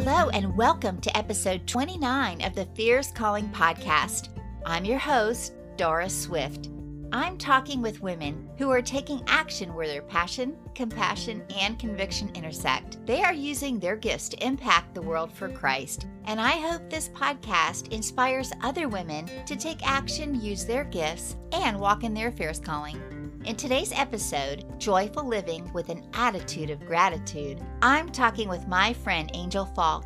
Hello, and welcome to episode 29 of the Fierce Calling podcast. I'm your host, Doris Swift. I'm talking with women who are taking action where their passion, compassion, and conviction intersect. They are using their gifts to impact the world for Christ. And I hope this podcast inspires other women to take action, use their gifts, and walk in their fierce calling. In today's episode, Joyful Living with an Attitude of Gratitude, I'm talking with my friend Angel Falk.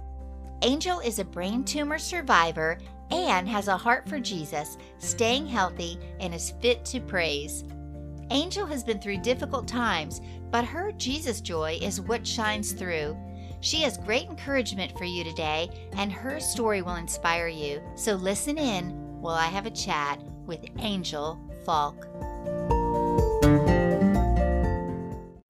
Angel is a brain tumor survivor and has a heart for Jesus, staying healthy, and is fit to praise. Angel has been through difficult times, but her Jesus joy is what shines through. She has great encouragement for you today, and her story will inspire you. So listen in while I have a chat with Angel Falk.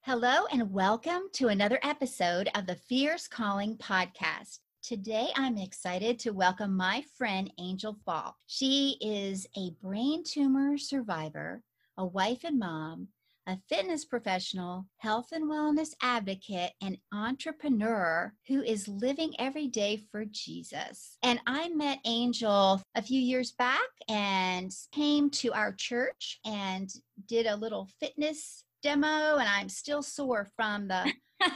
Hello, and welcome to another episode of the Fierce Calling podcast. Today, I'm excited to welcome my friend Angel Falk. She is a brain tumor survivor, a wife and mom, a fitness professional, health and wellness advocate, and entrepreneur who is living every day for Jesus. And I met Angel a few years back and came to our church and did a little fitness demo and I'm still sore from the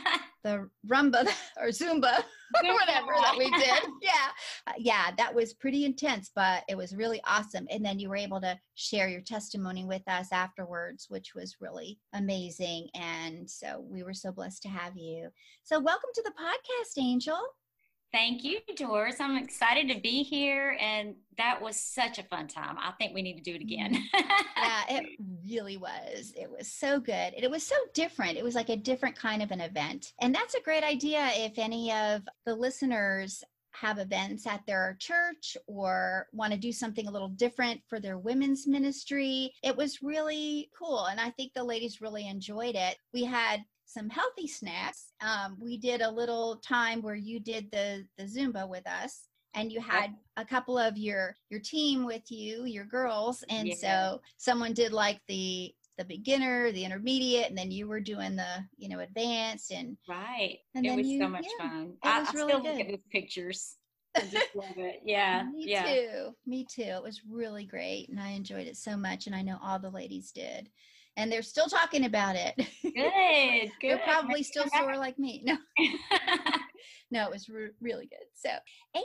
the rumba or zumba or whatever that we did. Yeah. Uh, yeah, that was pretty intense, but it was really awesome. And then you were able to share your testimony with us afterwards, which was really amazing. And so we were so blessed to have you. So welcome to the podcast, Angel. Thank you, Doris. I'm excited to be here, and that was such a fun time. I think we need to do it again. Mm-hmm. yeah, it really was. It was so good. And it was so different. It was like a different kind of an event. And that's a great idea if any of the listeners have events at their church or want to do something a little different for their women's ministry. It was really cool. And I think the ladies really enjoyed it. We had some healthy snacks. Um, we did a little time where you did the the Zumba with us, and you had a couple of your your team with you, your girls, and yeah. so someone did like the the beginner, the intermediate, and then you were doing the you know advanced and right. And it was you, so much yeah, fun. I, I really still good. look at those pictures. I just love it. Yeah. Me yeah. too. Me too. It was really great. And I enjoyed it so much. And I know all the ladies did and they're still talking about it. Good, good. they're probably still sore like me. No, no, it was re- really good. So, Angel,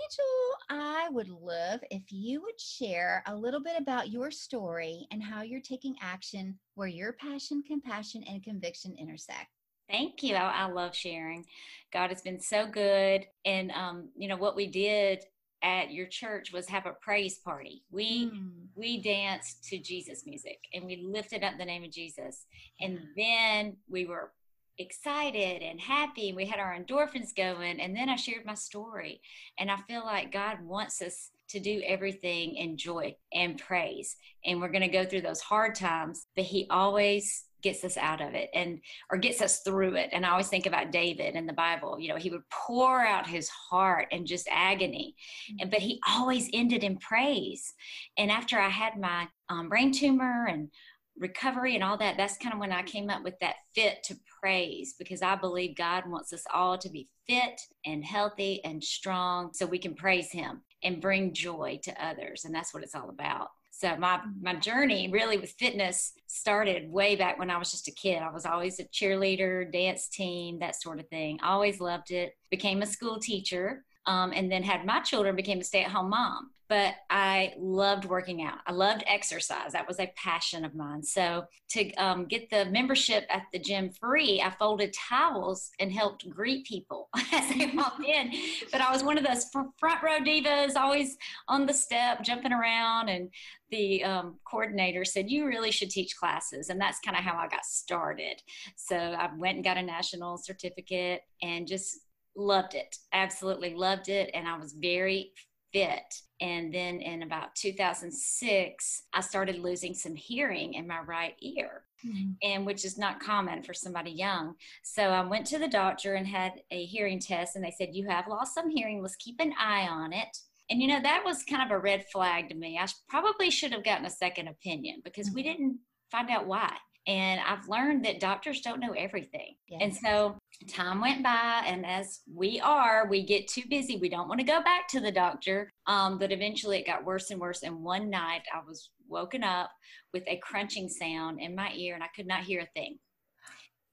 I would love if you would share a little bit about your story and how you're taking action where your passion, compassion, and conviction intersect. Thank you. I, I, love sharing. God has been so good. And, um, you know, what we did at your church was have a praise party. We mm. we danced to Jesus music and we lifted up the name of Jesus. And then we were excited and happy. We had our endorphins going and then I shared my story. And I feel like God wants us to do everything in joy and praise. And we're going to go through those hard times, but he always gets us out of it and or gets us through it. And i always think about david in the bible you know he would pour out his heart and just agony and but he always ended in praise. And after i had my um, brain tumor and recovery and all that that's kind of when i came up with that fit to praise because i believe god wants us all to be fit and healthy and strong so we can praise him and bring joy to others. And that's what it's all about so my my journey really with fitness started way back when I was just a kid. I was always a cheerleader, dance team, that sort of thing. Always loved it. Became a school teacher, um, and then had my children. Became a stay at home mom but I loved working out. I loved exercise. That was a passion of mine. So to um, get the membership at the gym free, I folded towels and helped greet people as they walked in. But I was one of those front row divas, always on the step, jumping around. And the um, coordinator said, You really should teach classes. And that's kind of how I got started. So I went and got a national certificate and just loved it. Absolutely loved it. And I was very fit. And then in about 2006, I started losing some hearing in my right ear, mm-hmm. and which is not common for somebody young. So I went to the doctor and had a hearing test, and they said, You have lost some hearing. Let's keep an eye on it. And you know, that was kind of a red flag to me. I probably should have gotten a second opinion because mm-hmm. we didn't find out why. And I've learned that doctors don't know everything. Yes. And so time went by and as we are we get too busy we don't want to go back to the doctor um, but eventually it got worse and worse and one night i was woken up with a crunching sound in my ear and i could not hear a thing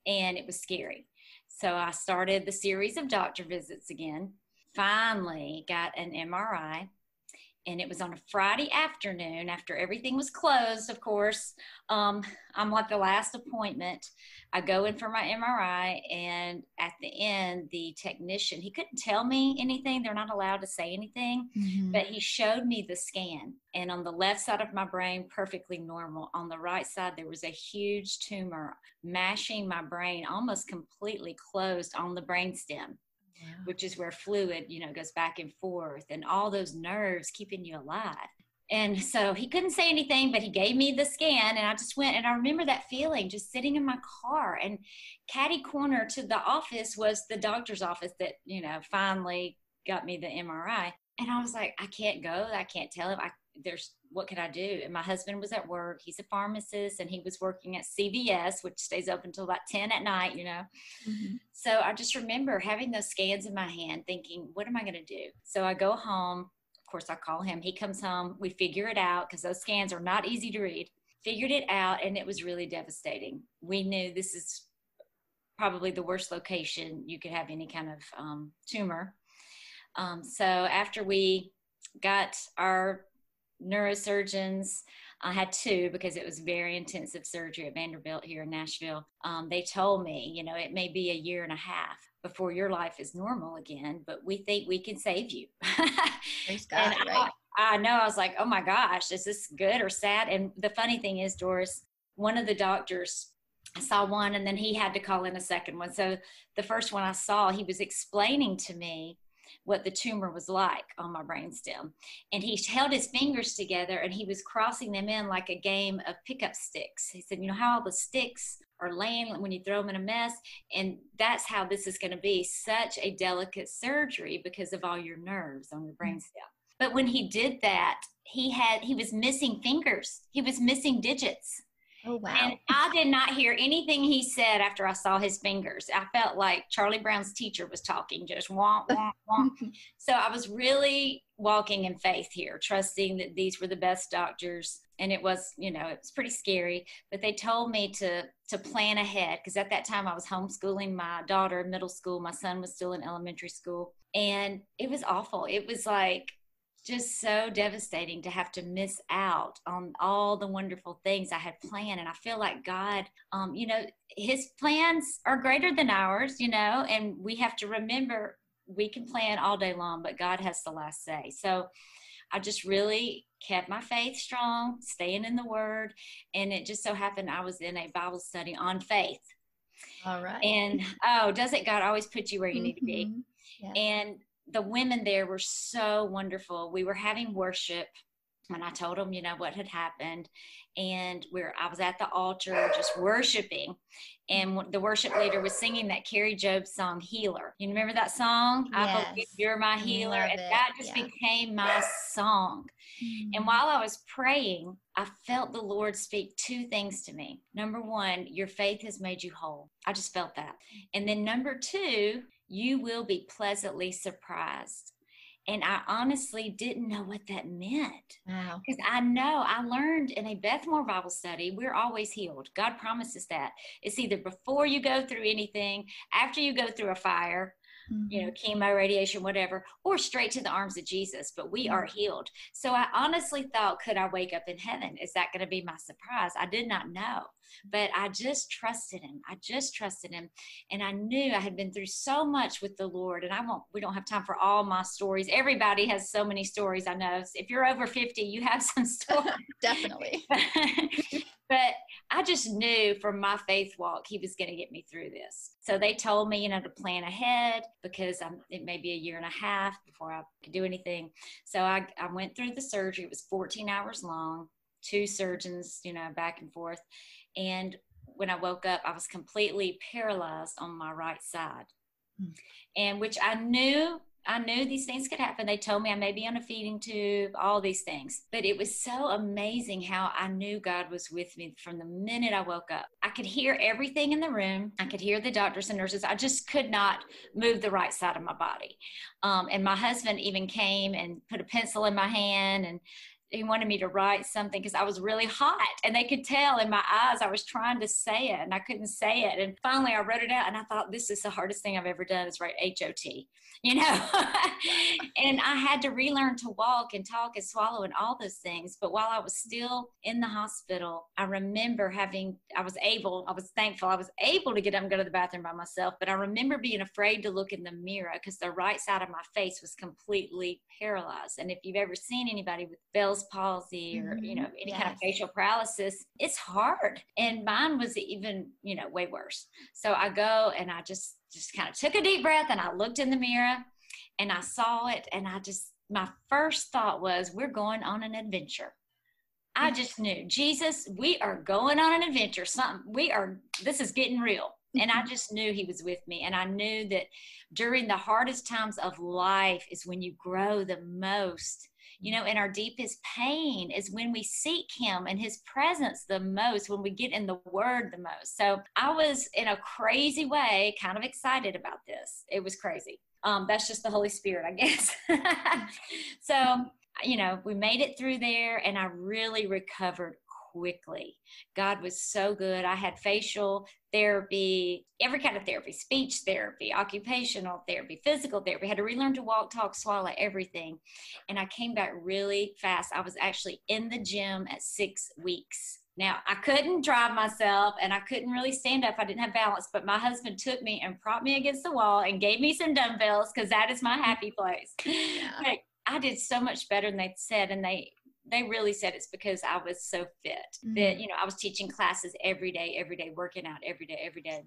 and it was scary so i started the series of doctor visits again finally got an mri and it was on a Friday afternoon after everything was closed, of course. Um, I'm like the last appointment. I go in for my MRI, and at the end, the technician, he couldn't tell me anything. They're not allowed to say anything, mm-hmm. but he showed me the scan. And on the left side of my brain, perfectly normal. On the right side, there was a huge tumor mashing my brain almost completely closed on the brainstem which is where fluid, you know, goes back and forth and all those nerves keeping you alive. And so he couldn't say anything, but he gave me the scan and I just went and I remember that feeling just sitting in my car and caddy corner to the office was the doctor's office that, you know, finally got me the MRI. And I was like, I can't go. I can't tell him. I, there's what can I do? And my husband was at work. He's a pharmacist and he was working at CVS, which stays open until about 10 at night, you know. Mm-hmm. So I just remember having those scans in my hand thinking, what am I going to do? So I go home. Of course, I call him. He comes home. We figure it out because those scans are not easy to read. Figured it out and it was really devastating. We knew this is probably the worst location you could have any kind of um, tumor. Um, so after we got our neurosurgeons. I had two because it was very intensive surgery at Vanderbilt here in Nashville. Um, they told me, you know, it may be a year and a half before your life is normal again, but we think we can save you. God, right? I, I know. I was like, oh my gosh, is this good or sad? And the funny thing is, Doris, one of the doctors I saw one and then he had to call in a second one. So the first one I saw, he was explaining to me what the tumor was like on my brainstem. And he held his fingers together and he was crossing them in like a game of pickup sticks. He said, You know how all the sticks are laying when you throw them in a mess? And that's how this is going to be such a delicate surgery because of all your nerves on your brainstem. Mm-hmm. But when he did that, he had he was missing fingers. He was missing digits Oh, wow. And I did not hear anything he said after I saw his fingers. I felt like Charlie Brown's teacher was talking, just womp, womp, womp. so I was really walking in faith here, trusting that these were the best doctors. And it was, you know, it was pretty scary, but they told me to to plan ahead because at that time I was homeschooling my daughter in middle school. My son was still in elementary school, and it was awful. It was like just so devastating to have to miss out on all the wonderful things I had planned. And I feel like God, um, you know, His plans are greater than ours, you know, and we have to remember we can plan all day long, but God has the last say. So I just really kept my faith strong, staying in the Word. And it just so happened I was in a Bible study on faith. All right. And oh, doesn't God always put you where you mm-hmm. need to be? Mm-hmm. Yeah. And the women there were so wonderful. We were having worship and I told them, you know, what had happened. And we're, I was at the altar just worshiping. And the worship leader was singing that Kari Jobe song, Healer. You remember that song? Yes. I believe you're my healer. Love and it. that just yeah. became my song. Mm-hmm. And while I was praying, I felt the Lord speak two things to me. Number one, your faith has made you whole. I just felt that. And then number two, you will be pleasantly surprised. And I honestly didn't know what that meant. Wow. Because I know I learned in a Beth Moore Bible study, we're always healed. God promises that. It's either before you go through anything, after you go through a fire, mm-hmm. you know, mm-hmm. chemo, radiation, whatever, or straight to the arms of Jesus, but we are healed. So I honestly thought, could I wake up in heaven? Is that going to be my surprise? I did not know, but I just trusted him. I just trusted him. And I knew I had been through so much with the Lord. And I won't, we don't have time for all my stories. Everybody has so many stories. I know if you're over 50, you have some stories. Definitely. but I just knew from my faith walk, he was going to get me through this. So they told me, you know, to plan ahead because I'm, it may be a year and a half before I could do anything. So I, I went through the surgery. It was 14 hours long, two surgeons, you know, back and forth. And when I woke up, I was completely paralyzed on my right side. Mm. And which I knew I knew these things could happen. They told me I may be on a feeding tube, all these things. But it was so amazing how I knew God was with me from the minute I woke up. I could hear everything in the room. I could hear the doctors and nurses. I just could not move the right side of my body. Um, and my husband even came and put a pencil in my hand and he wanted me to write something because I was really hot and they could tell in my eyes I was trying to say it and I couldn't say it. And finally I wrote it out and I thought this is the hardest thing I've ever done is write H O T, you know. and I had to relearn to walk and talk and swallow and all those things. But while I was still in the hospital, I remember having I was able, I was thankful I was able to get up and go to the bathroom by myself. But I remember being afraid to look in the mirror because the right side of my face was completely paralyzed. And if you've ever seen anybody with Bell's Bell's palsy or, you know, mm-hmm. any yes. kind of facial paralysis, it's hard. And mine was even, you know, way worse. So I go and I just, just kind of took a deep breath and I looked in the mirror and I saw it. And I just, my first thought was, we're going on an adventure. I just knew, Jesus, we are going on an adventure. Something, we are, this is getting real. And I mm-hmm. just knew he was with me. And I knew that during the hardest times of life is when you grow the most you know, in our deepest pain is when we seek Him and His presence the most, when we get in the Word the most. So I was in a crazy way kind of excited about this. It was crazy. Um, that's just the Holy Spirit, I guess. so, you know, we made it through there and I really recovered quickly. God was so good. I had facial therapy, every kind of therapy, speech therapy, occupational therapy, physical therapy. I had to relearn to walk, talk, swallow, everything. And I came back really fast. I was actually in the gym at six weeks. Now, I couldn't drive myself and I couldn't really stand up. I didn't have balance, but my husband took me and propped me against the wall and gave me some dumbbells because that is my happy place. Yeah. I did so much better than they said. And they, they really said it's because I was so fit mm-hmm. that, you know, I was teaching classes every day, every day, working out every day, every day.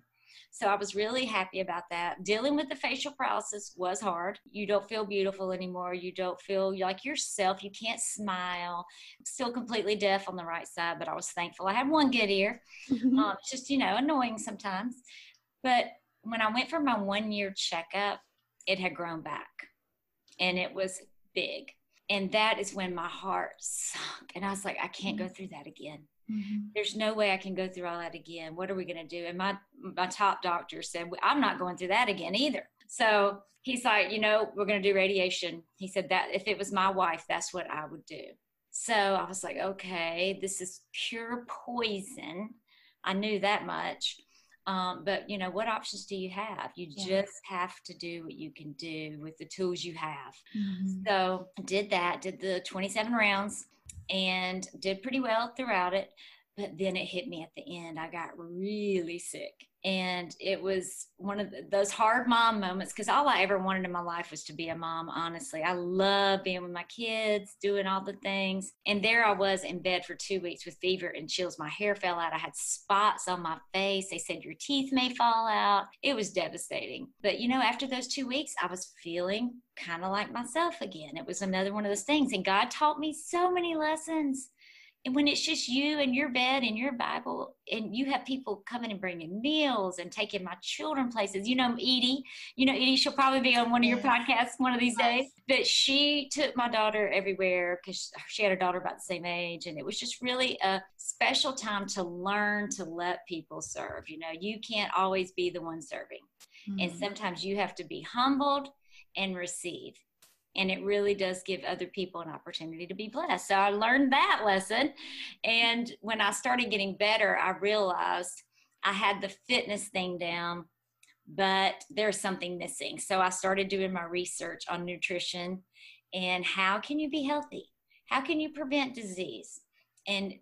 So I was really happy about that. Dealing with the facial paralysis was hard. You don't feel beautiful anymore. You don't feel like yourself. You can't smile. Still completely deaf on the right side, but I was thankful. I had one good ear. Mm-hmm. Um, it's just, you know, annoying sometimes. But when I went for my one year checkup, it had grown back and it was big and that is when my heart sunk and i was like i can't go mm-hmm. through that again. Mm-hmm. there's no way i can go through all that again. What are we going to do? And my my top doctor said i'm not going through that again either. So he's like you know we're going to do radiation. He said that if it was my wife that's what i would do. So i was like okay this is pure poison. I knew that much um, but you know, what options do you have? You yeah. just have to do what you can do with the tools you have. Mm-hmm. So did that, did the 27 rounds and did pretty well throughout it. But then it hit me at the end. I got really sick and it was one of the, those hard mom moments because all I ever wanted in my life was to be a mom. Honestly, I love being with my kids, doing all the things. And there I was in bed for two weeks with fever and chills. My hair fell out. I had spots on my face. They said your teeth may fall out. It was devastating. But you know, after those two weeks, I was feeling kind of like myself again. It was another one of those things, and God taught me so many lessons and when it's just you and your bed and your Bible, and you have people coming and bringing meals and taking my children places. You know, Edie, you know, Edie, she'll probably be on one of your podcasts one of these days. But she took my daughter everywhere because she had a daughter about the same age. And it was just really a special time to learn to let people serve. You know, you can't always be the one serving. Mm-hmm. And sometimes you have to be humbled and receive and it really does give other people an opportunity to be blessed. So I learned that lesson. And when I started getting better, I realized I had the fitness thing down, but there's something missing. So I started doing my research on nutrition and how can you be healthy? How can you prevent disease? And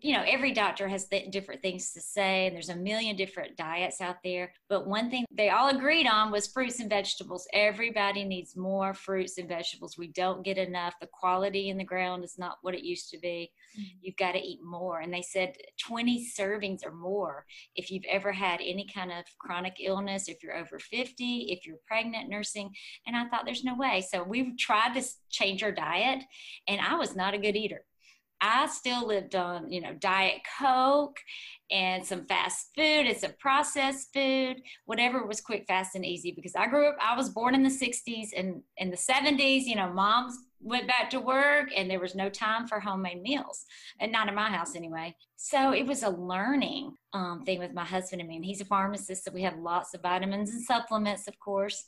you know every doctor has th- different things to say and there's a million different diets out there. But one thing they all agreed on was fruits and vegetables. Everybody needs more fruits and vegetables. We don't get enough. The quality in the ground is not what it used to be. Mm-hmm. you've got to eat more. And they said 20 servings or more if you've ever had any kind of chronic illness if you're over 50 if you're pregnant nursing. And i thought there's no way. So we tried to change our diet and i was not a good eater I still lived on, you know, Diet Coke and some fast food and some processed food, whatever was quick, fast, and easy. Because I grew up, I was born in the 60s and in the 70s, you know, moms went back to work and there was no time for homemade meals and not in my house anyway so it was a learning um, thing with my husband and me and he's a pharmacist so we have lots of vitamins and supplements of course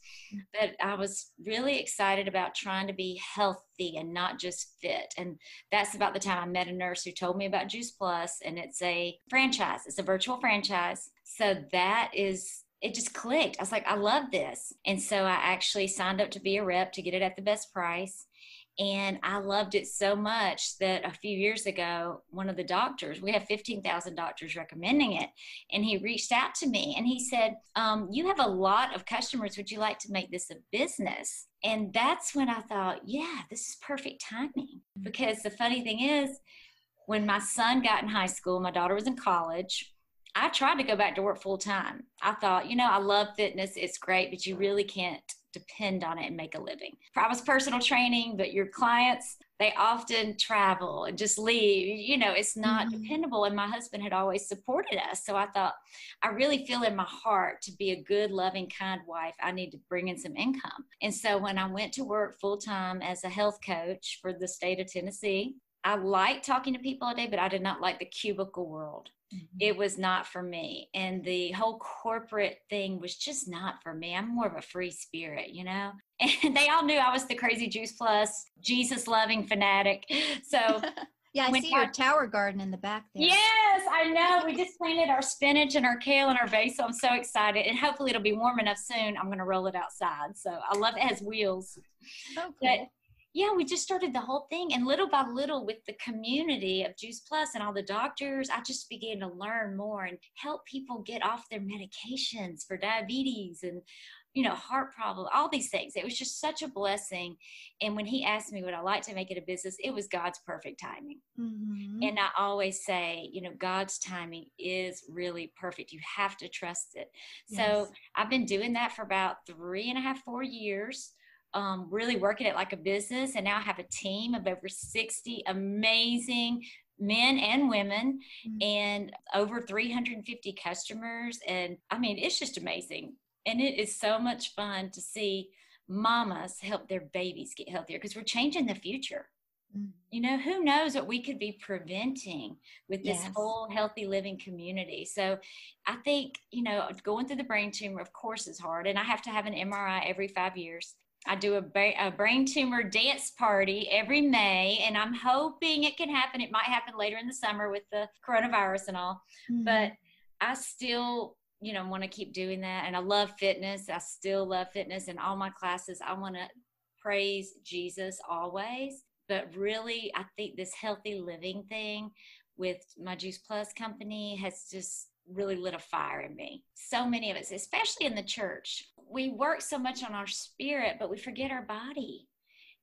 but i was really excited about trying to be healthy and not just fit and that's about the time i met a nurse who told me about juice plus and it's a franchise it's a virtual franchise so that is it just clicked. I was like, I love this. And so I actually signed up to be a rep to get it at the best price. And I loved it so much that a few years ago, one of the doctors, we have 15,000 doctors recommending it, and he reached out to me and he said, um, You have a lot of customers. Would you like to make this a business? And that's when I thought, Yeah, this is perfect timing. Mm-hmm. Because the funny thing is, when my son got in high school, my daughter was in college. I tried to go back to work full time. I thought, you know, I love fitness, it's great, but you really can't depend on it and make a living. I was personal training, but your clients, they often travel and just leave. You know, it's not mm-hmm. dependable. And my husband had always supported us. So I thought, I really feel in my heart to be a good, loving, kind wife, I need to bring in some income. And so when I went to work full time as a health coach for the state of Tennessee, I liked talking to people all day, but I did not like the cubicle world. Mm-hmm. It was not for me. And the whole corporate thing was just not for me. I'm more of a free spirit, you know? And they all knew I was the crazy Juice Plus, Jesus loving fanatic. So, yeah, I see your tower garden in the back there. Yes, I know. We just planted our spinach and our kale and our basil. I'm so excited. And hopefully it'll be warm enough soon. I'm going to roll it outside. So, I love it. has wheels. Okay. But yeah, we just started the whole thing. And little by little, with the community of Juice Plus and all the doctors, I just began to learn more and help people get off their medications for diabetes and, you know, heart problems, all these things. It was just such a blessing. And when he asked me, would I like to make it a business? It was God's perfect timing. Mm-hmm. And I always say, you know, God's timing is really perfect. You have to trust it. Yes. So I've been doing that for about three and a half, four years um, really working it like a business. And now I have a team of over 60 amazing men and women mm-hmm. and over 350 customers. And I mean, it's just amazing. And it is so much fun to see mamas help their babies get healthier because we're changing the future. Mm-hmm. You know, who knows what we could be preventing with this yes. whole healthy living community. So I think, you know, going through the brain tumor, of course, is hard. And I have to have an MRI every five years. I do a, a, brain tumor dance party every May, and I'm hoping it can happen. It might happen later in the summer with the coronavirus and all, mm-hmm. but I still, you know, want to keep doing that. And I love fitness. I still love fitness in all my classes. I want to praise Jesus always, but really, I think this healthy living thing with my Juice Plus company has just really lit a fire in me. So many of us, especially in the church, we work so much on our spirit, but we forget our body.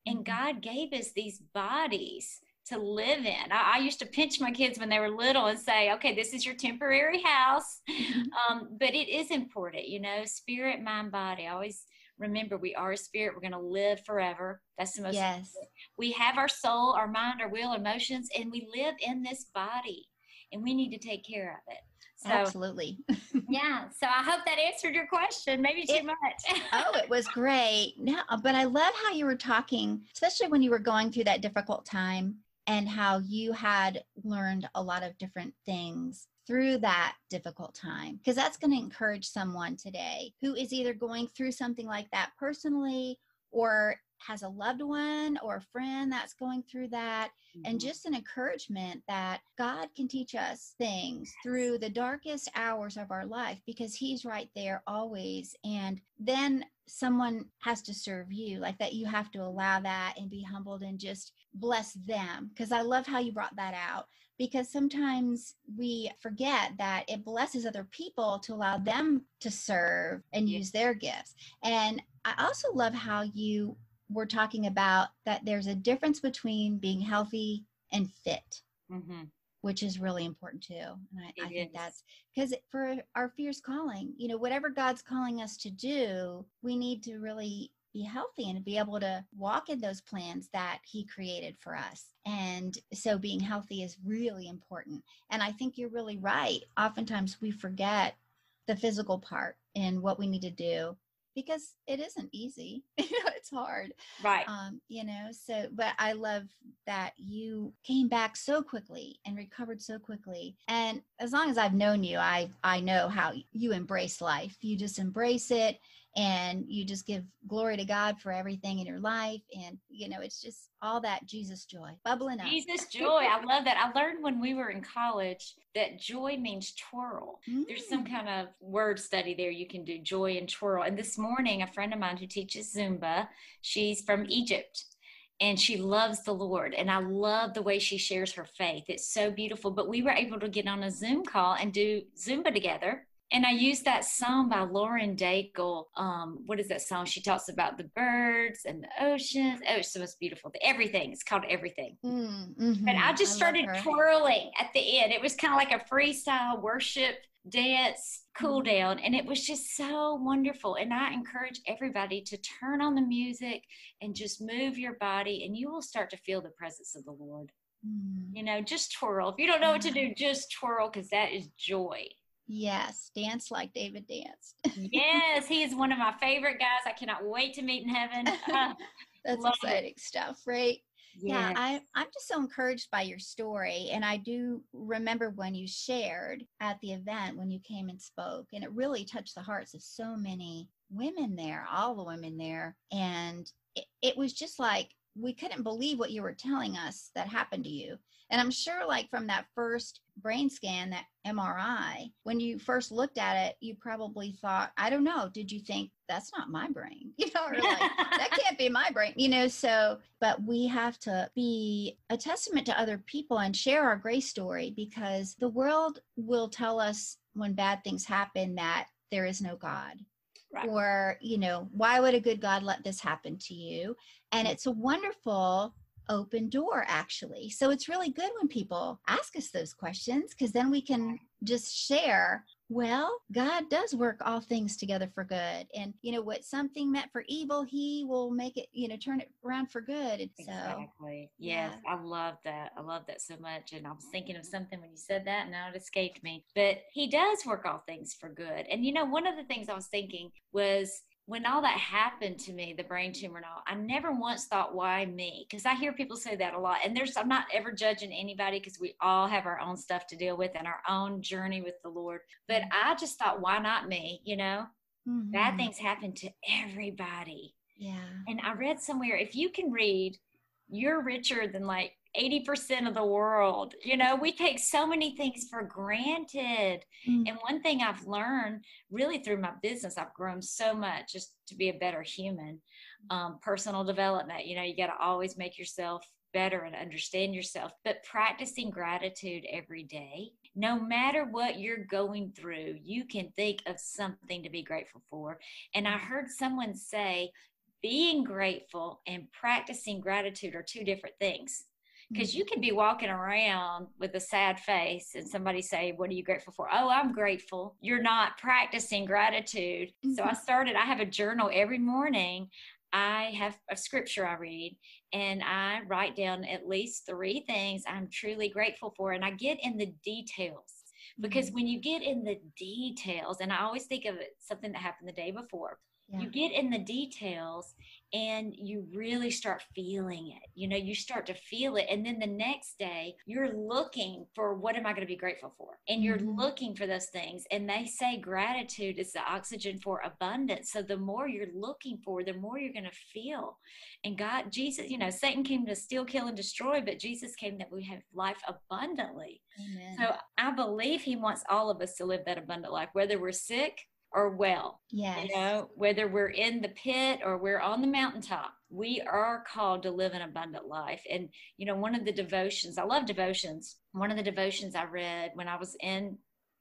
And mm-hmm. God gave us these bodies to live in. I, I, used to pinch my kids when they were little and say, okay, this is your temporary house. Mm-hmm. Um, but it is important, you know, spirit, mind, body. I always remember we are a spirit. We're going to live forever. That's the most. Yes. We have our soul, our mind, our will, emotions, and we live in this body and we need to take care of it. So, Absolutely. yeah. So I hope that answered your question. Maybe too it, much. oh, it was great. No, uh, but I love how you were talking, especially when you were going through that difficult time and how you had learned a lot of different things through that difficult time because that's going to encourage someone today who is either going through something like that personally or has a loved one or a friend that's going through that mm-hmm. and just an encouragement that God can teach us things through the darkest hours of our life because he's right there always and then someone has to serve you like that you have to allow that and be humbled and just bless them because I love how you brought that out because sometimes we forget that it blesses other people to allow them to serve and use their gifts. And I also love how you we're talking about that there's a difference between being healthy and fit, mm-hmm. which is really important too. And I, I think that's because for our fierce calling, you know, whatever God's calling us to do, we need to really be healthy and be able to walk in those plans that He created for us. And so being healthy is really important. And I think you're really right. Oftentimes we forget the physical part and what we need to do because it isn't easy you know it's hard right. um you know so but i love that you came back so quickly and recovered so quickly and as long as i've known you i i know how you embrace life. You just embrace it and you just give glory to God for everything in your life. And, you know, it's just all that Jesus joy bubbling up. Jesus joy. I love that. I learned when we were in college that joy means twirl. Mm. There's some mm. kind of word study there you can do joy and twirl. And this morning, a friend of mine who teaches Zumba, she's from Egypt and she loves the Lord. And I love the way she shares her faith. It's so beautiful. But we were able to get on a Zoom call and do Zumba together. And I used that song by Lauren Daigle. Um, what is that song? She talks about the birds and the oceans. Oh, it's the most beautiful. Everything. It's called Everything. Mm, mm-hmm. But I just started twirling at the end. It was kind of like a freestyle worship dance cool mm-hmm. down and it was just so wonderful and i encourage everybody to turn on the music and just move your body and you will start to feel the presence of the lord mm. you know just twirl if you don't know what to do just twirl because that is joy Yes, dance like David danced. yes, he is one of my favorite guys. I cannot wait to meet in heaven. Uh, That's exciting it. stuff, right? Yes. Yeah, I, I'm just so encouraged by your story. And I do remember when you shared at the event when you came and spoke, and it really touched the hearts of so many women there, all the women there. And it, it was just like we couldn't believe what you were telling us that happened to you. And I'm sure, like from that first brain scan, that MRI, when you first looked at it, you probably thought, I don't know, did you think that's not my brain? You know, or like, that can't be my brain, you know? So, but we have to be a testament to other people and share our grace story because the world will tell us when bad things happen that there is no God. Right. Or, you know, why would a good God let this happen to you? And mm-hmm. it's a wonderful open door actually so it's really good when people ask us those questions because then we can just share well god does work all things together for good and you know what something meant for evil he will make it you know turn it around for good and so exactly yes yeah. i love that i love that so much and i was thinking of mm-hmm. something when you said that and now it escaped me but he does work all things for good and you know one of the things i was thinking was when all that happened to me, the brain tumor and all, I never once thought, why me? Because I hear people say that a lot. And there's, I'm not ever judging anybody because we all have our own stuff to deal with and our own journey with the Lord. But mm-hmm. I just thought, why not me? You know, mm-hmm. bad things happen to everybody. Yeah. And I read somewhere, if you can read, you're richer than like 80% of the world. You know, we take so many things for granted. Mm. And one thing I've learned really through my business, I've grown so much just to be a better human. Um, personal development, you know, you got to always make yourself better and understand yourself. But practicing gratitude every day, no matter what you're going through, you can think of something to be grateful for. And I heard someone say, being grateful and practicing gratitude are two different things because you can be walking around with a sad face and somebody say what are you grateful for oh i'm grateful you're not practicing gratitude mm-hmm. so i started i have a journal every morning i have a scripture i read and i write down at least three things i'm truly grateful for and i get in the details because mm-hmm. when you get in the details and i always think of it something that happened the day before yeah. you get in the details and you really start feeling it. You know, you start to feel it. And then the next day, you're looking for what am I going to be grateful for? And you're mm-hmm. looking for those things. And they say gratitude is the oxygen for abundance. So the more you're looking for, the more you're going to feel. And God, Jesus, you know, Satan came to steal, kill, and destroy, but Jesus came that we have life abundantly. Amen. So I believe he wants all of us to live that abundant life, whether we're sick or well. Yes. You know, whether we're in the pit or we're on the mountaintop, we are called to live an abundant life. And, you know, one of the devotions, I love devotions. One of the devotions I read when I was in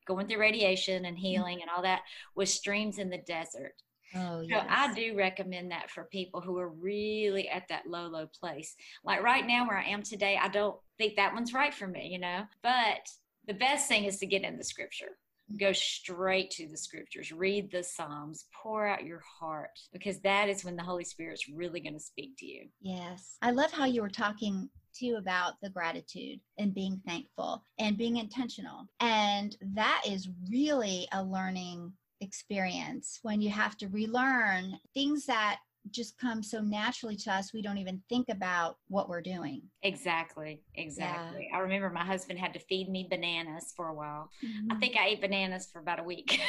going through radiation and mm-hmm. healing and all that was Streams in the Desert. Oh, yes. So I do recommend that for people who are really at that low, low place. Like right now, where I am today, I don't think that one's right for me, you know. But the best thing is to get in the scripture go straight to the scriptures, read the Psalms, pour out your heart, because that is when the Holy Spirit's really going to speak to you. Yes. I love how you were talking too about the gratitude and being thankful and being intentional. And that is really a learning experience when you have to relearn things that just comes so naturally to us we don't even think about what we're doing exactly exactly yeah. i remember my husband had to feed me bananas for a while mm-hmm. i think i ate bananas for about a week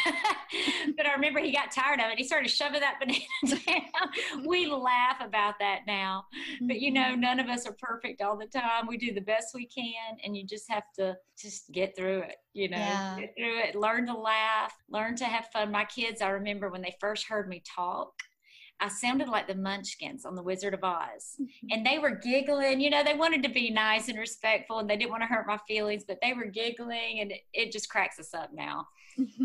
but i remember he got tired of it he started shoving that banana down we laugh about that now mm-hmm. but you know mm-hmm. none of us are perfect all the time we do the best we can and you just have to just get through it you know yeah. get through it learn to laugh learn to have fun my kids i remember when they first heard me talk I sounded like the munchkins on The Wizard of Oz. Mm-hmm. And they were giggling. You know, they wanted to be nice and respectful and they didn't want to hurt my feelings, but they were giggling and it, it just cracks us up now.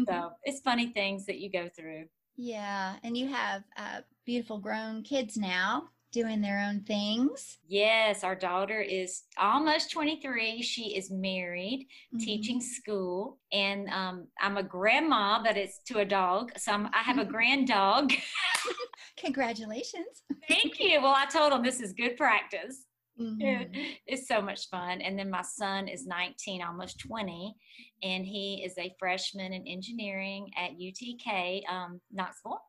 so it's funny things that you go through. Yeah. And you have uh, beautiful grown kids now doing their own things. Yes, our daughter is almost 23. She is married, mm-hmm. teaching school, and um, I'm a grandma, but it's to a dog. So I'm, i have a grand dog. Congratulations. Thank you. Well, I told him this is good practice. Mm-hmm. It's so much fun. And then my son is 19, almost 20, and he is a freshman in engineering at UTK, um, Knoxville.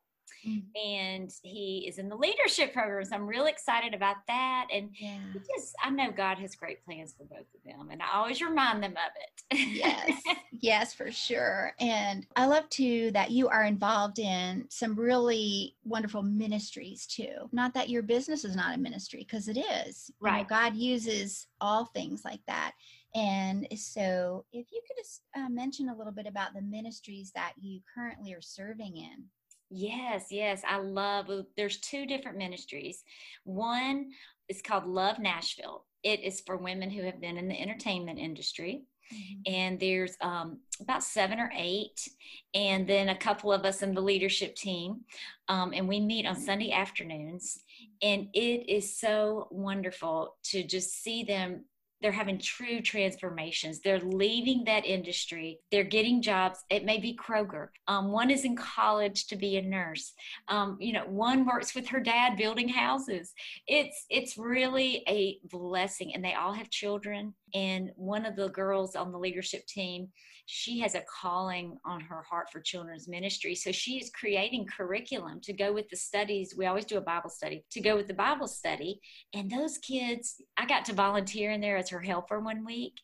Mm-hmm. and he is in the leadership program. So I'm really excited about that. And yeah. just, I know God has great plans for both of them, and I always remind them of it. yes, yes, for sure. And I love too that you are involved in some really wonderful ministries too. Not that your business is not a ministry, because it is. Right. You know, God uses all things like that. And so, if you could just uh, mention a little bit about the ministries that you currently are serving in. Yes, yes. I love there's two different ministries. One is called Love Nashville. It is for women who have been in the entertainment industry. Mm-hmm. And there's um, about seven or eight, and then a couple of us in the leadership team. Um, and we meet on Sunday afternoons. And it is so wonderful to just see them they're having true transformations. They're leaving that industry. They're getting jobs. It may be Kroger. Um, one is in college to be a nurse. Um, you know, one works with her dad building houses. It's it's really a blessing, and they all have children. And one of the girls on the leadership team, she has a calling on her heart for children's ministry. So she is creating curriculum to go with the studies. We always do a Bible study to go with the Bible study. And those kids, I got to volunteer in there as her helper one week.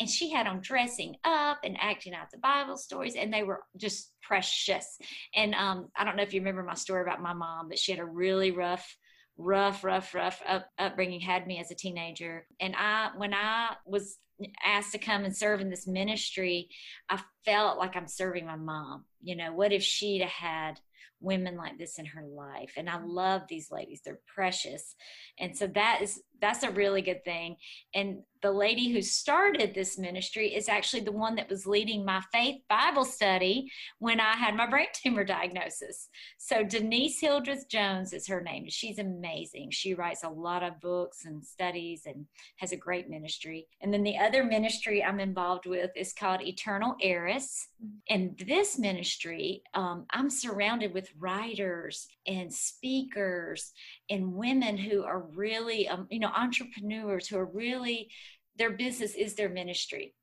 And she had them dressing up and acting out the Bible stories. And they were just precious. And um, I don't know if you remember my story about my mom, but she had a really rough rough, rough, rough up, upbringing had me as a teenager. And I, when I was asked to come and serve in this ministry, I felt like I'm serving my mom. You know, what if she'd had women like this in her life? And I love these ladies; they're precious. And so that is that's a really good thing. And the lady who started this ministry is actually the one that was leading my faith Bible study when I had my brain tumor diagnosis. So Denise Hildreth Jones is her name. She's amazing. She writes a lot of books and studies and has a great ministry. And then the other ministry I'm involved with is called Eternal Heiress. And this ministry, um, I'm surrounded with writers and speakers and women who are really, um, you know, entrepreneurs who are really, their business is their ministry.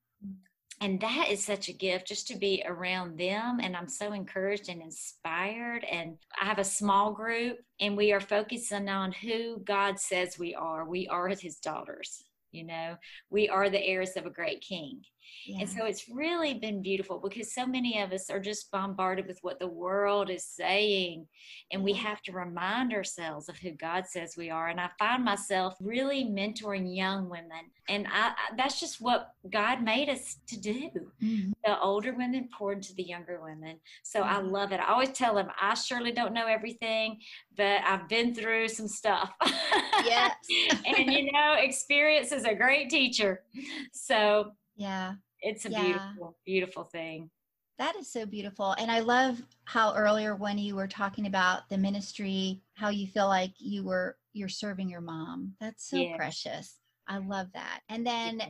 And that is such a gift just to be around them. And I'm so encouraged and inspired. And I have a small group, and we are focusing on who God says we are. We are his daughters, you know, we are the heirs of a great king. Yeah. And so it's really been beautiful because so many of us are just bombarded with what the world is saying. And we have to remind ourselves of who God says we are. And I find myself really mentoring young women. And I, that's just what God made us to do. Mm-hmm. The older women pour into the younger women. So mm-hmm. I love it. I always tell them, I surely don't know everything, but I've been through some stuff. Yes. and you know, experience is a great teacher. So yeah. It's a yeah. beautiful, beautiful thing. That is so beautiful. And I love how earlier when you were talking about the ministry, how you feel like you were you're serving your mom. That's so precious. I love that. And then.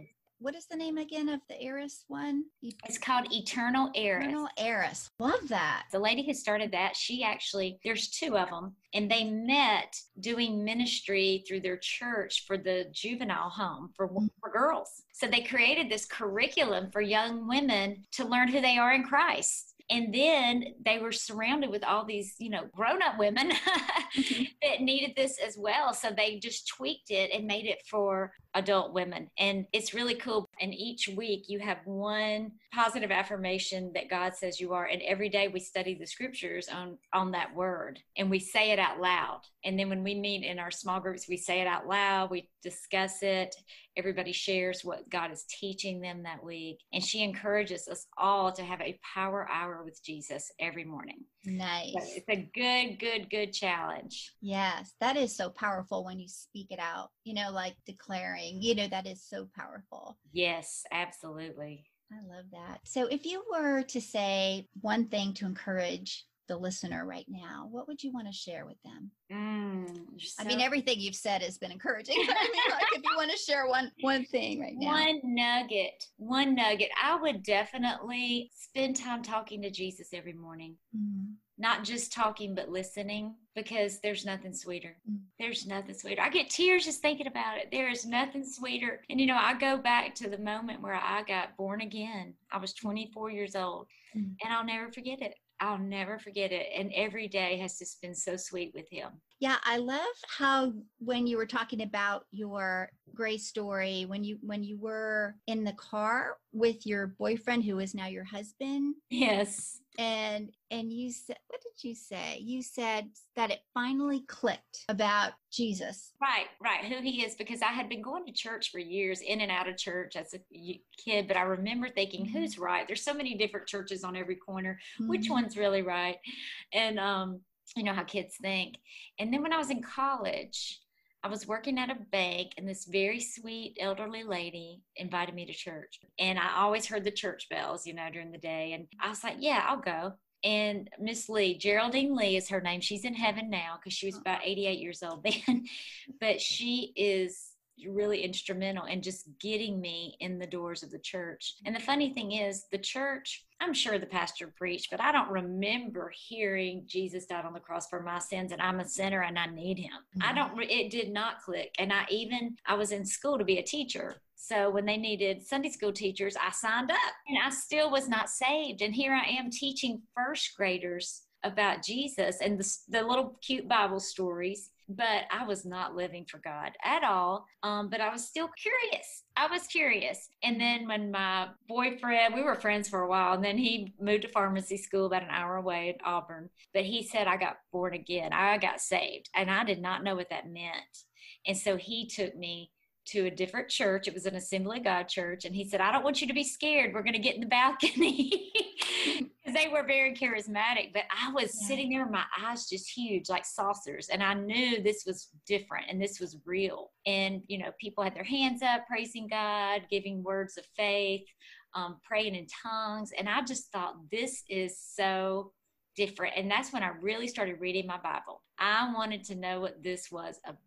What is the name again of the heiress one? It's called Eternal Heiress. Eternal Heiress. Love that. The lady who started that, she actually, there's two of them, and they met doing ministry through their church for the juvenile home for, mm. for girls. So they created this curriculum for young women to learn who they are in Christ and then they were surrounded with all these you know grown-up women mm-hmm. that needed this as well. So they just tweaked it and made it for adult women. And it's really cool. And each week you have one positive affirmation that god says you are. And every day we study the scriptures on on that word and we say it out loud. And then when we meet in our small groups we say it out loud. We discuss it everybody shares what god is teaching them that week and she encourages us all to have a power hour with jesus every morning nice so it's a good good good challenge yes that is so powerful when you speak it out you know like declaring you know, that is so powerful. Yes, absolutely. I love that. So, if you were to say one thing to encourage the listener right now, what would you want to share with them? Mm, so, I mean, everything you've said has been encouraging. I mean, like if you want to share one one thing right now, one nugget, one nugget, I would definitely spend time talking to Jesus every morning. Mm not just talking but listening because there's nothing sweeter. Mm. There's nothing sweeter. I get tears just thinking about it. There is nothing sweeter. And you know, I go back to the moment where I got born again. I was 24 years old mm. and I'll never forget it. I'll never forget it. And every day has just been so sweet with him. Yeah, I love how when you were talking about your gray story, when you when you were in the car with your boyfriend who is now your husband. Yes and and you said what did you say you said that it finally clicked about jesus right right who he is because i had been going to church for years in and out of church as a kid but i remember thinking mm-hmm. who's right there's so many different churches on every corner mm-hmm. which one's really right and um you know how kids think and then when i was in college I was working at a bank, and this very sweet elderly lady invited me to church. And I always heard the church bells, you know, during the day. And I was like, yeah, I'll go. And Miss Lee, Geraldine Lee is her name. She's in heaven now because she was about uh-huh. 88 years old then. but she is really instrumental in just getting me in the doors of the church. And the funny thing is, the church, I'm sure the pastor preached, but I don't remember hearing Jesus died on the cross for my sins and I'm a sinner and I need him. Mm-hmm. I don't, it did not click. And I even, I was in school to be a teacher. So when they needed Sunday school teachers, I signed up and I still was not saved. And here I am teaching first graders about Jesus and the, the little cute Bible stories but I was not living for God at all. Um, but I was still curious. I was curious. And then when my boyfriend, we were friends for a while, and then he moved to pharmacy school about an hour away in Auburn. But he said, I got born again. I got saved. And I did not know what that meant. And so he took me to a different church. It was an Assembly of God church. And he said, I don't want you to be scared. We're going to get in the balcony. They were very charismatic. But I was yeah. sitting there, my eyes just huge, like saucers. And I knew this was different and this was real. And, you know, people had their hands up, praising God, giving words of faith, um, praying in tongues. And I just thought, this is so different. And that's when I really started reading my Bible. I wanted to know what this was about.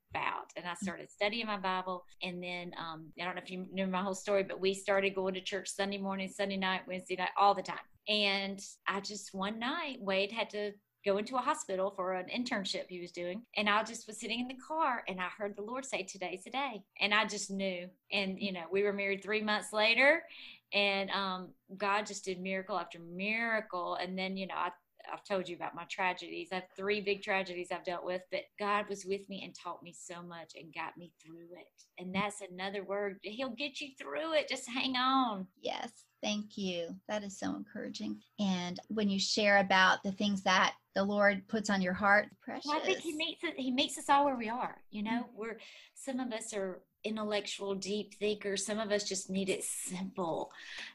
And I started studying my Bible. And then um, I don't know if you know my whole story, but we started going to church Sunday morning, Sunday night, Wednesday night, all the time. And I just one night, Wade had to go into a hospital for an internship he was doing. And I just was sitting in the car and I heard the Lord say, Today's the day. And I just knew. And, you know, we were married three months later and um, God just did miracle after miracle. And then, you know, I I've told you about my tragedies. I have three big tragedies I've dealt with, but God was with me and taught me so much and got me through it. And that's another word. He'll get you through it. Just hang on. Yes. Thank you. That is so encouraging. And when you share about the things that the Lord puts on your heart, precious. Well, I think He meets. He meets us all where we are. You know, mm-hmm. we're some of us are intellectual, deep thinkers. Some of us just need it simple.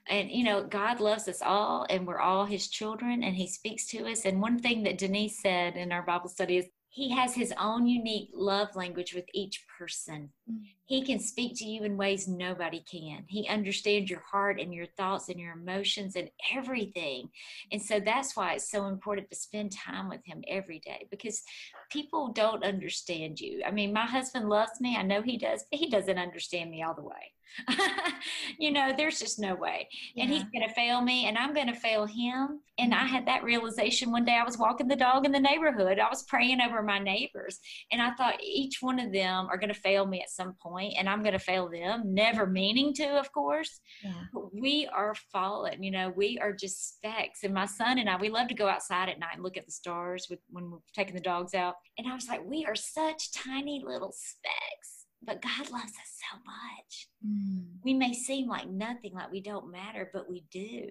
And, you know, God loves us all and we're all his children and he speaks to us. And one thing that Denise said in our Bible study is he has his own unique love language with each person. Mm-hmm. he can speak to you in ways nobody can. He understands your heart and your thoughts and your emotions and everything. And so that's why it's so important to spend time with him every day because people don't understand you. I mean, my husband loves me. I know he does, but he doesn't understand me all the way. you know, there's just no way. Yeah. And he's going to fail me and I'm going to fail him. And I had mm-hmm. that realization one day. I was walking the dog in the neighborhood. I was praying over my neighbors. And I thought each one of them are going to fail me at some point and I'm going to fail them, never mm-hmm. meaning to, of course. Yeah. We are fallen. You know, we are just specks. And my son and I, we love to go outside at night and look at the stars with, when we're taking the dogs out. And I was like, we are such tiny little specks but God loves us so much. Mm. We may seem like nothing, like we don't matter, but we do.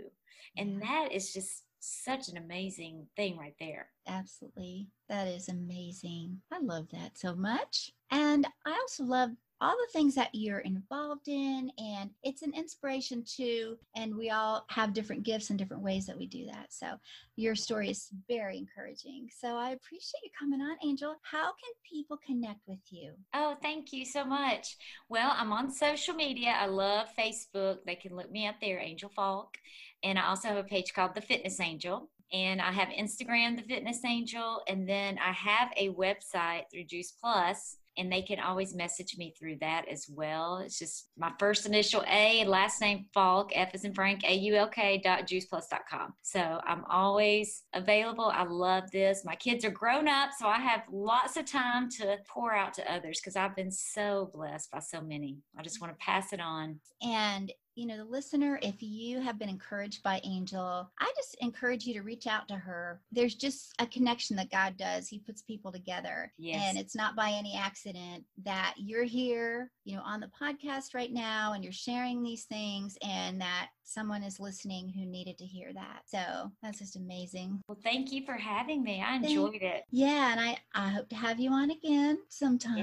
And that is just such an amazing thing right there. Absolutely. That is amazing. I love that so much. And I also love all the things that you're involved in and it's an inspiration too and we all have different gifts and different ways that we do that. So your story is very encouraging. So i appreciate you coming on angel. How can people connect with you? Oh thank you so much. Well i'm on social media. I love facebook. They can look me up there angel faulk and i also have a page called the fitness angel and I have Instagram, The Fitness Angel, and then I have a website through Juice Plus and they can always message me through that as well. It's just my first initial A, last name Faulk, F is in Frank, A U L K dot juiceplus.com. So I'm always available. I love this. My kids are grown up, so I have lots of time to pour out to others because I've been so blessed by so many. I just want to pass it on. And you know, the listener, if you have been encouraged by Angel, I just encourage you to reach out to her. There's just a connection that God does. He puts people together. Yes. And it's not by any accident that you're here, you know, on the podcast right now and you're sharing these things and that someone is listening who needed to hear that. So that's just amazing. Well, thank you for having me. I enjoyed thank, it. Yeah, and I, I hope to have you on again sometime.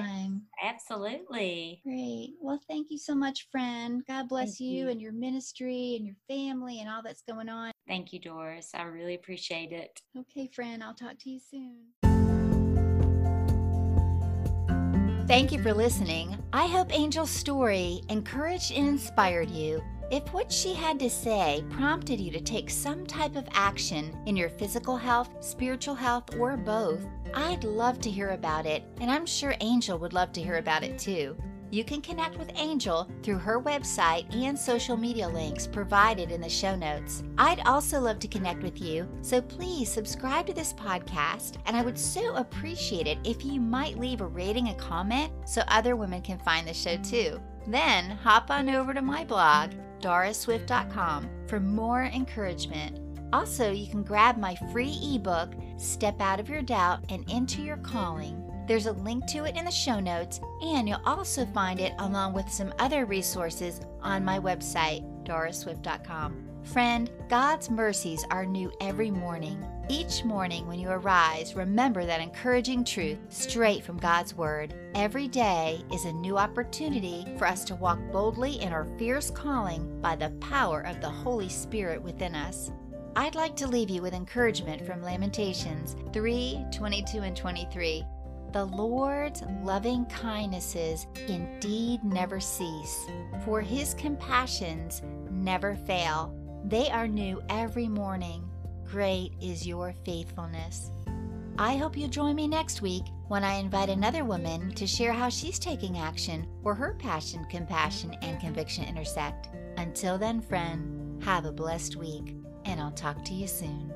Yes, absolutely. Great. Well, thank you so much, friend. God bless you, you and your ministry and your family and all that's going on. Thank you, Doris. I really appreciate it. Okay, friend. I'll talk to you soon. Thank you for listening. I hope Angel's story encouraged and inspired you if what she had to say prompted you to take some type of action in your physical health, spiritual health, or both, I'd love to hear about it, and I'm sure Angel would love to hear about it too. You can connect with Angel through her website and social media links provided in the show notes. I'd also love to connect with you, so please subscribe to this podcast, and I would so appreciate it if you might leave a rating and comment so other women can find the show too. Then hop on over to my blog doraswift.com for more encouragement. Also, you can grab my free ebook, Step Out of Your Doubt and Into Your Calling. There's a link to it in the show notes, and you'll also find it along with some other resources on my website, doraswift.com. Friend, God's mercies are new every morning. Each morning when you arise, remember that encouraging truth straight from God's Word. Every day is a new opportunity for us to walk boldly in our fierce calling by the power of the Holy Spirit within us. I'd like to leave you with encouragement from Lamentations 3 22 and 23. The Lord's loving kindnesses indeed never cease, for his compassions never fail. They are new every morning. Great is your faithfulness. I hope you'll join me next week when I invite another woman to share how she's taking action where her passion, compassion, and conviction intersect. Until then, friend, have a blessed week, and I'll talk to you soon.